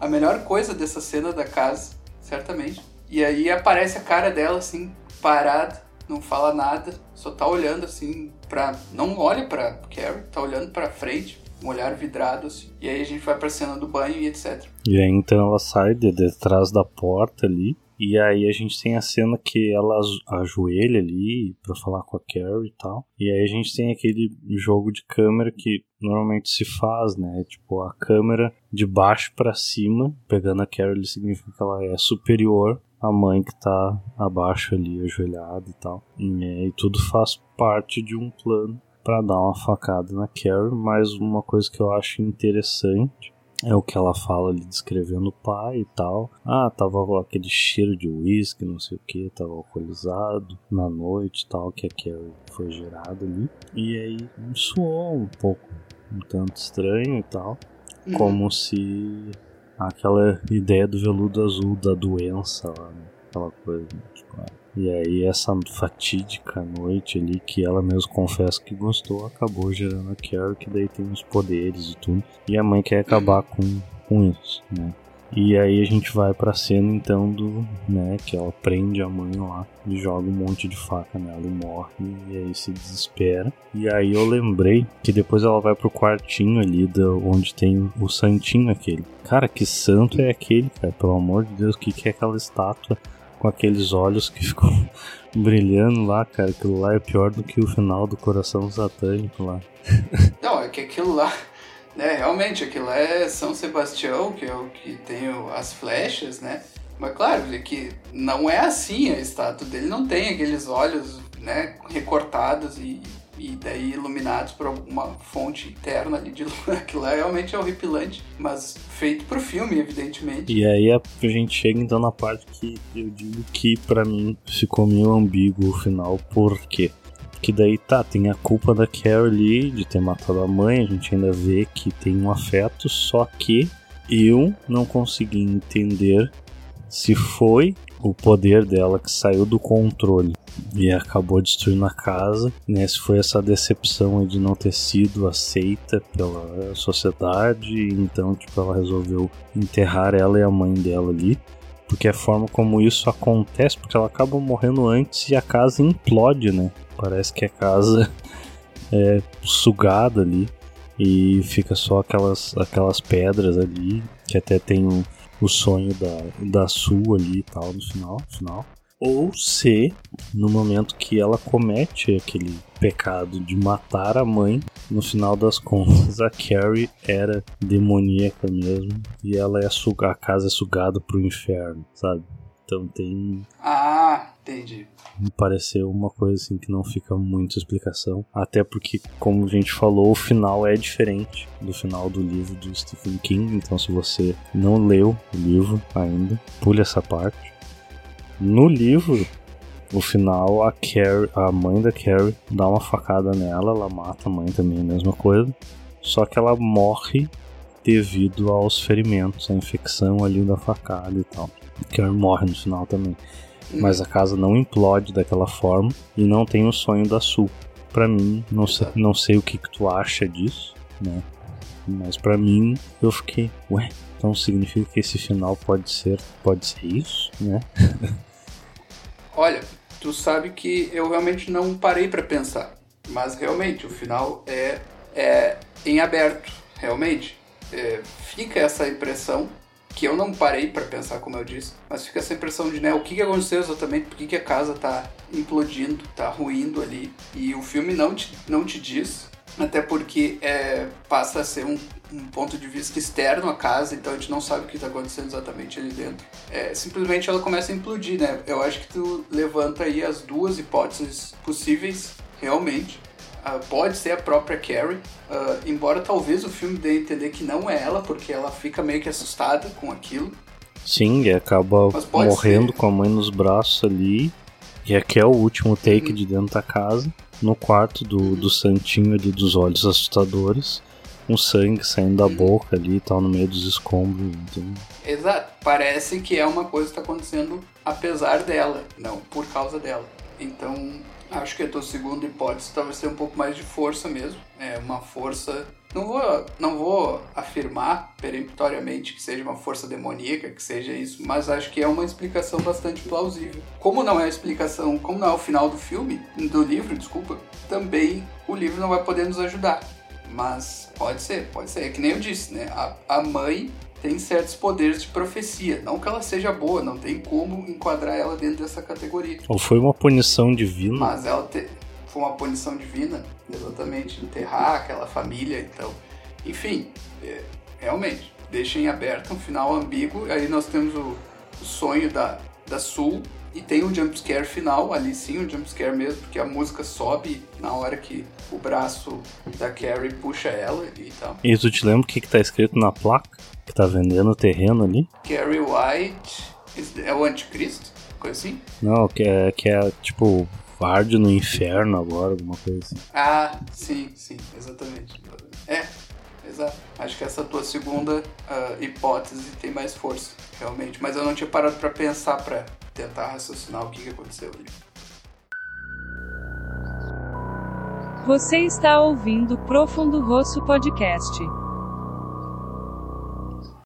a melhor coisa dessa cena da casa, certamente. E aí aparece a cara dela assim, parada, não fala nada, só tá olhando assim pra. não olha pra Carrie, tá olhando pra frente, um olhar vidrado assim. E aí a gente vai pra cena do banho e etc. E aí então ela sai de detrás da porta ali. E aí a gente tem a cena que ela ajo- ajoelha ali pra falar com a Carrie e tal. E aí a gente tem aquele jogo de câmera que normalmente se faz, né? Tipo, a câmera de baixo pra cima, pegando a Carrie significa que ela é superior à mãe que tá abaixo ali, ajoelhada e tal. E aí tudo faz parte de um plano pra dar uma facada na Carrie, mas uma coisa que eu acho interessante é o que ela fala ali descrevendo o pai e tal. Ah, tava aquele cheiro de uísque, não sei o que, tava alcoolizado na noite e tal, que a Carrie foi gerada ali. E aí soou um pouco, um tanto estranho e tal, Uhum. como se aquela ideia do veludo azul da doença lá, né? aquela coisa. né? Tipo, ah, e aí essa fatídica noite ali que ela mesmo confessa que gostou, acabou gerando a Carrie, que daí tem os poderes e tudo. E a mãe quer acabar com, com isso, né? E aí a gente vai pra cena então do, né, que ela prende a mãe lá e joga um monte de faca nela e morre e aí se desespera. E aí eu lembrei que depois ela vai pro quartinho ali da, onde tem o santinho aquele. Cara, que santo é aquele, cara? Pelo amor de Deus, o que, que é aquela estátua com aqueles olhos que ficam brilhando lá, cara? Aquilo lá é pior do que o final do coração satânico lá. Não, é que aquilo lá, né, realmente, aquilo lá é São Sebastião, que é o que tem as flechas, né? Mas claro, é que não é assim a estátua dele, não tem aqueles olhos, né, recortados e, e daí iluminados por alguma fonte interna ali de luz. Aquilo lá realmente é horripilante, mas feito pro filme, evidentemente. E aí a gente chega então na parte que eu digo que pra mim ficou meio ambíguo o final, por quê? Que daí tá, tem a culpa da ali de ter matado a mãe, a gente ainda vê que tem um afeto, só que eu não consegui entender se foi o poder dela que saiu do controle e acabou destruindo a casa, né? Se foi essa decepção de não ter sido aceita pela sociedade, então tipo ela resolveu enterrar ela e a mãe dela ali, porque a forma como isso acontece, porque ela acaba morrendo antes e a casa implode, né? Parece que a casa é sugada ali e fica só aquelas aquelas pedras ali, que até tem o, o sonho da, da Sul ali e tal no final, no final. Ou se, no momento que ela comete aquele pecado de matar a mãe, no final das contas a Carrie era demoníaca mesmo e ela é a casa é sugada pro inferno, sabe? Então tem Ah, entendi. me pareceu uma coisa assim que não fica muita explicação. Até porque, como a gente falou, o final é diferente do final do livro do Stephen King. Então, se você não leu o livro ainda, pule essa parte. No livro, o final, a Carrie, a mãe da Carrie dá uma facada nela, ela mata a mãe também, a mesma coisa. Só que ela morre devido aos ferimentos, a infecção ali da facada e tal. Carrie morre no final também mas a casa não implode daquela forma e não tem o sonho da Sul. Pra mim, não sei, não sei o que, que tu acha disso, né? Mas pra mim, eu fiquei, ué, então significa que esse final pode ser, pode ser isso, né? Olha, tu sabe que eu realmente não parei pra pensar, mas realmente o final é, é em aberto, realmente. É, fica essa impressão que eu não parei para pensar, como eu disse, mas fica essa impressão de, né, o que, que aconteceu exatamente, por que, que a casa tá implodindo, tá ruindo ali, e o filme não te, não te diz, até porque é, passa a ser um, um, ponto de vista externo à casa, então a gente não sabe o que está acontecendo exatamente ali dentro. É, simplesmente ela começa a implodir, né? Eu acho que tu levanta aí as duas hipóteses possíveis, realmente. Uh, pode ser a própria Carrie, uh, embora talvez o filme dê a entender que não é ela, porque ela fica meio que assustada com aquilo. Sim, e acaba morrendo ser. com a mãe nos braços ali. E aqui é o último take uhum. de dentro da casa. No quarto do, do santinho ali dos olhos assustadores. Um sangue saindo da uhum. boca ali e tal, no meio dos escombros. Então... Exato. Parece que é uma coisa que está acontecendo apesar dela, não por causa dela. Então, Acho que a tua segunda hipótese talvez tenha um pouco mais de força mesmo. É uma força. Não vou, não vou afirmar peremptoriamente que seja uma força demoníaca, que seja isso, mas acho que é uma explicação bastante plausível. Como não é a explicação, como não é o final do filme, do livro, desculpa, também o livro não vai poder nos ajudar. Mas pode ser, pode ser. É que nem eu disse, né? A, a mãe tem certos poderes de profecia. Não que ela seja boa, não tem como enquadrar ela dentro dessa categoria. Ou foi uma punição divina? Mas ela te... foi uma punição divina, exatamente, enterrar aquela família, então. Enfim, é, realmente, deixa em aberto um final ambíguo. Aí nós temos o, o sonho da, da Sul e tem um jumpscare final, ali sim, um jumpscare mesmo, porque a música sobe na hora que o braço da Carrie puxa ela e tal. E tu te lembra o que, que tá escrito na placa? Que tá vendendo o terreno ali? Carrie White é o anticristo? Coisa assim? Não, que é, que é tipo arde no inferno agora, alguma coisa assim. Ah, sim, sim, exatamente. É, exato. Acho que essa tua segunda uh, hipótese tem mais força, realmente. Mas eu não tinha parado para pensar para tentar raciocinar o que, que aconteceu ali. Você está ouvindo Profundo Rosso Podcast.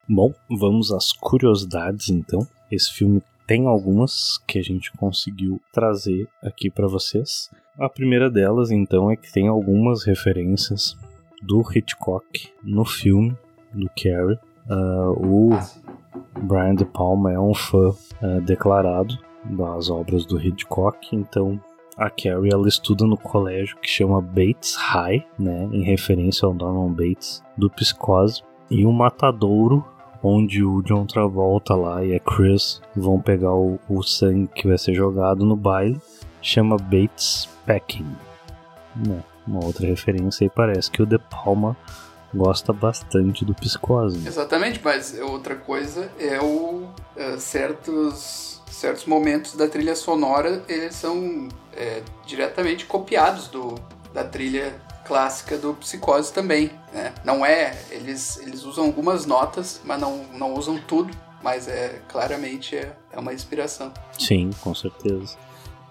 Bom, vamos às curiosidades então. Esse filme tem algumas que a gente conseguiu trazer aqui para vocês. A primeira delas, então, é que tem algumas referências do Hitchcock no filme do Carrie. Uh, o ah, Brian De Palma é um fã uh, declarado das obras do Hitchcock, então a Carrie ela estuda no colégio que chama Bates High, né, em referência ao Norman Bates do Psicose, e o Matadouro, onde o John Travolta lá e a Chris vão pegar o, o sangue que vai ser jogado no baile, chama Bates Packing. Né, uma outra referência aí parece que o De Palma gosta bastante do Psicose. Exatamente, mas outra coisa é o é, certos certos momentos da trilha sonora eles são é, diretamente copiados do da trilha clássica do Psicose também, né? Não é, eles eles usam algumas notas, mas não não usam tudo, mas é claramente é, é uma inspiração. Sim, com certeza.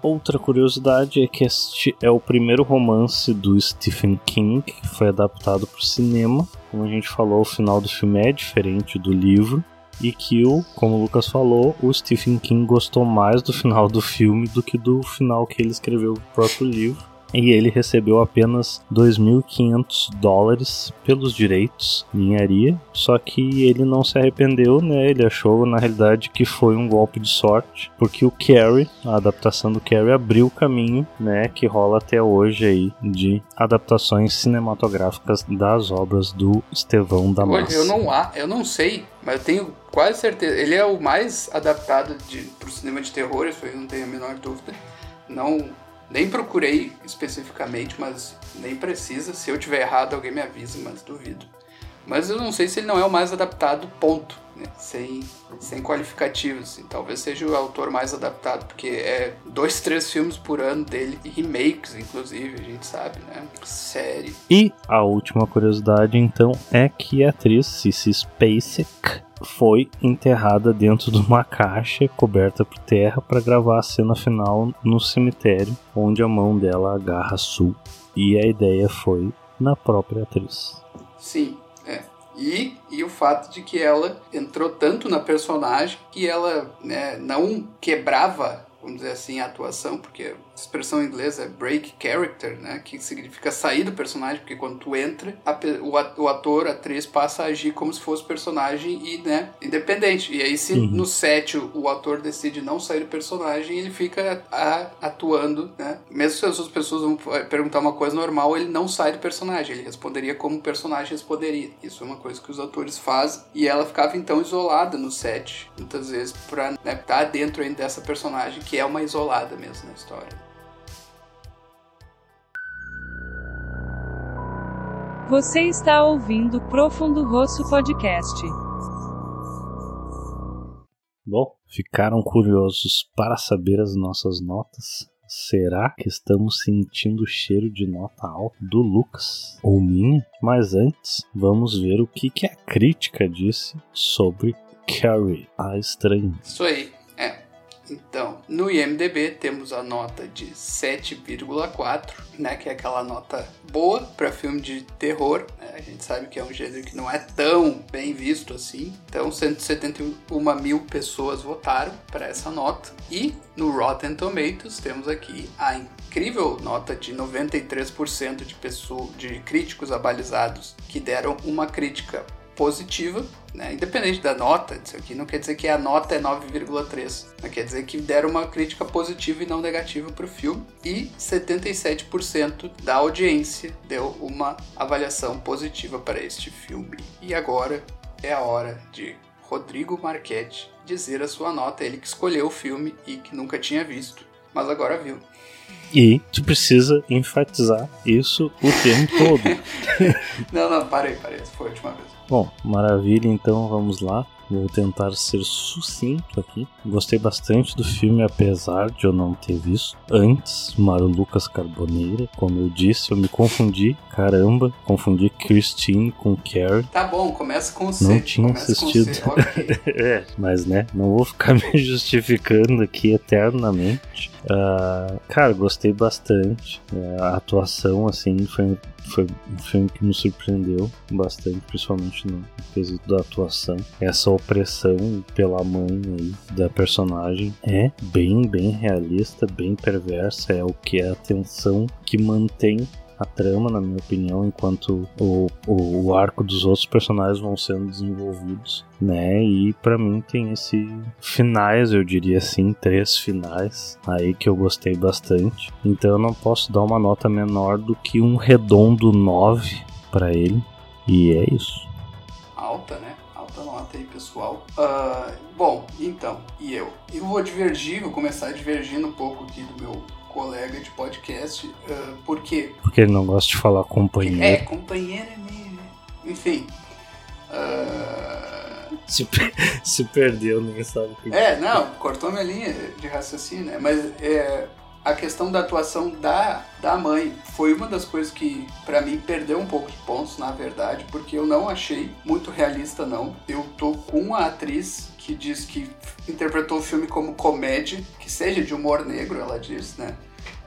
Outra curiosidade é que este é o primeiro romance do Stephen King que foi adaptado para o cinema. Como a gente falou, o final do filme é diferente do livro. E que, o, como o Lucas falou, o Stephen King gostou mais do final do filme do que do final que ele escreveu no próprio livro e ele recebeu apenas 2.500 dólares pelos direitos de engenharia, só que ele não se arrependeu, né? Ele achou na realidade que foi um golpe de sorte, porque o Carrie, a adaptação do Carrie abriu o caminho, né, que rola até hoje aí de adaptações cinematográficas das obras do Estevão da Massa. Eu não eu não sei, mas eu tenho quase certeza, ele é o mais adaptado para o cinema de terror, isso eu não tenho a menor dúvida. Não nem procurei especificamente, mas nem precisa. Se eu tiver errado, alguém me avisa, mas duvido. Mas eu não sei se ele não é o mais adaptado, ponto. Né? Sem, sem qualificativos. Assim. Talvez seja o autor mais adaptado, porque é dois, três filmes por ano dele, e remakes, inclusive, a gente sabe, né? Série. E a última curiosidade, então, é que a atriz Cissy Spacek foi enterrada dentro de uma caixa coberta por terra para gravar a cena final no cemitério, onde a mão dela agarra Sul. E a ideia foi na própria atriz. Sim, é. E, e o fato de que ela entrou tanto na personagem que ela né, não quebrava, vamos dizer assim, a atuação, porque expressão em inglês é break character, né? Que significa sair do personagem, porque quando tu entra, a, o, ator, a atriz passa a agir como se fosse personagem e, né, independente. E aí, se uhum. no set o, ator decide não sair do personagem, ele fica a, atuando, né? Mesmo se as outras pessoas vão perguntar uma coisa normal, ele não sai do personagem, ele responderia como o personagem responderia. Isso é uma coisa que os atores fazem. E ela ficava então isolada no set, muitas vezes, pra né, estar dentro ainda dessa personagem, que é uma isolada mesmo na história. Você está ouvindo Profundo Rosso Podcast. Bom, ficaram curiosos para saber as nossas notas? Será que estamos sentindo o cheiro de nota alta do Lucas ou minha? Mas antes, vamos ver o que, que a crítica disse sobre Carrie, a estranha. Isso aí. Então, no IMDB temos a nota de 7,4, né, que é aquela nota boa para filme de terror. Né? A gente sabe que é um gênero que não é tão bem visto assim. Então, 171 mil pessoas votaram para essa nota. E no Rotten Tomatoes temos aqui a incrível nota de 93% de pessoas, de críticos abalizados que deram uma crítica positiva, né? independente da nota, isso aqui não quer dizer que a nota é 9,3, mas quer dizer que deram uma crítica positiva e não negativa para o filme, e 77% da audiência deu uma avaliação positiva para este filme. E agora é a hora de Rodrigo Marchetti dizer a sua nota, ele que escolheu o filme e que nunca tinha visto, mas agora viu. E tu precisa enfatizar isso o tempo todo. não, não, parei, parei. Essa foi a última vez. Bom, maravilha, então vamos lá. Vou tentar ser sucinto aqui. Gostei bastante do filme, apesar de eu não ter visto antes Mário Lucas Carboneira. Como eu disse, eu me confundi. Caramba, confundi Christine com Carrie. Tá bom, começa com o C. Não tinha começa assistido. Okay. é, mas né, não vou ficar me justificando aqui eternamente. Uh, cara, gostei bastante. Uh, a atuação, assim, foi foi um filme que me surpreendeu bastante, principalmente no quesito da atuação. Essa opressão pela mãe aí da personagem é bem, bem realista, bem perversa, é o que é a tensão que mantém a trama, na minha opinião, enquanto o, o, o arco dos outros personagens vão sendo desenvolvidos, né? E para mim tem esse finais, eu diria assim, três finais aí que eu gostei bastante. Então eu não posso dar uma nota menor do que um redondo 9 para ele. E é isso. Alta, né? Alta nota aí, pessoal. Uh, bom, então, e eu? Eu vou divergir, vou começar divergindo um pouco aqui do meu colega de podcast. Uh, por quê? Porque ele não gosta de falar companheiro. É, companheiro é meio. Enfim. Uh... Se, se perdeu, ninguém sabe o que. É, não, cortou minha linha de raciocínio, né? Mas é, a questão da atuação da, da mãe foi uma das coisas que, para mim, perdeu um pouco de pontos, na verdade, porque eu não achei muito realista, não. Eu tô com a atriz que diz que interpretou o filme como comédia, que seja de humor negro, ela diz, né?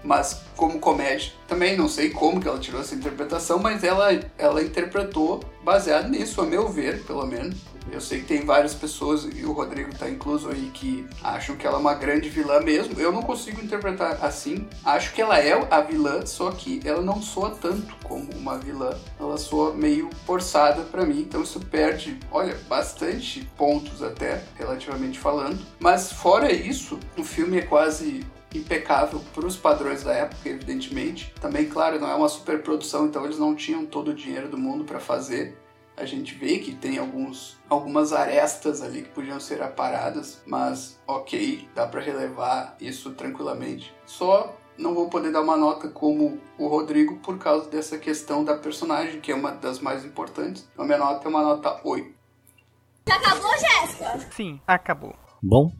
Mas como comédia. Também não sei como que ela tirou essa interpretação, mas ela, ela interpretou baseado nisso, a meu ver, pelo menos. Eu sei que tem várias pessoas, e o Rodrigo tá incluso aí, que acham que ela é uma grande vilã mesmo. Eu não consigo interpretar assim. Acho que ela é a vilã, só que ela não soa tanto como uma vilã. Ela soa meio forçada para mim, então isso perde, olha, bastante pontos até, relativamente falando. Mas fora isso, o filme é quase impecável para os padrões da época, evidentemente. Também, claro, não é uma superprodução, então eles não tinham todo o dinheiro do mundo para fazer a gente vê que tem alguns, algumas arestas ali que podiam ser aparadas, mas ok, dá para relevar isso tranquilamente. Só não vou poder dar uma nota como o Rodrigo por causa dessa questão da personagem, que é uma das mais importantes. Então, a minha nota é uma nota 8. Acabou, Jéssica? Sim, acabou. Bom,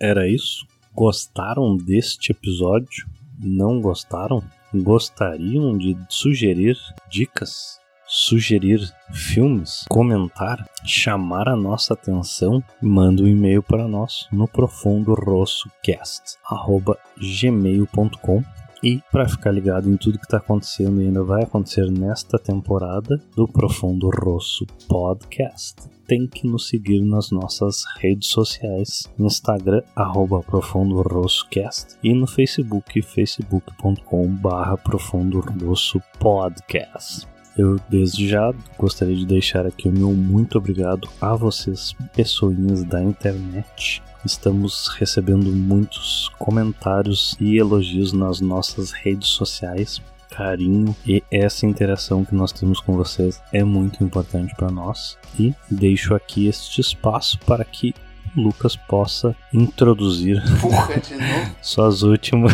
era isso. Gostaram deste episódio? Não gostaram? Gostariam de sugerir dicas sugerir filmes, comentar, chamar a nossa atenção, manda um e-mail para nós no profundorossocast@gmail.com E para ficar ligado em tudo que está acontecendo e ainda vai acontecer nesta temporada do Profundo Rosso Podcast, tem que nos seguir nas nossas redes sociais, Instagram, arroba Profundo Rossocast, e no Facebook, facebook.com barra Profundo Rosso Podcast. Eu, desde já, gostaria de deixar aqui o meu muito obrigado a vocês, pessoinhas da internet. Estamos recebendo muitos comentários e elogios nas nossas redes sociais. Carinho e essa interação que nós temos com vocês é muito importante para nós. E deixo aqui este espaço para que Lucas possa introduzir Porra, de novo. suas últimas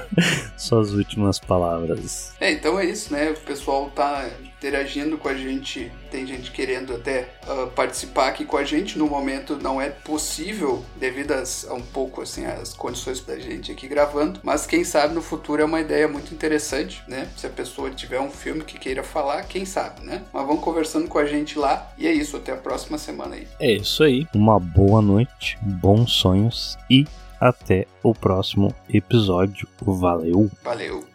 suas últimas palavras. É, então é isso, né? O pessoal tá interagindo com a gente, tem gente querendo até uh, participar aqui com a gente. No momento não é possível, devido às, a um pouco assim as condições da gente aqui gravando, mas quem sabe no futuro é uma ideia muito interessante, né? Se a pessoa tiver um filme que queira falar, quem sabe, né? Mas vão conversando com a gente lá e é isso. Até a próxima semana aí. É isso aí. Uma boa noite, bons sonhos e até o próximo episódio. Valeu! Valeu!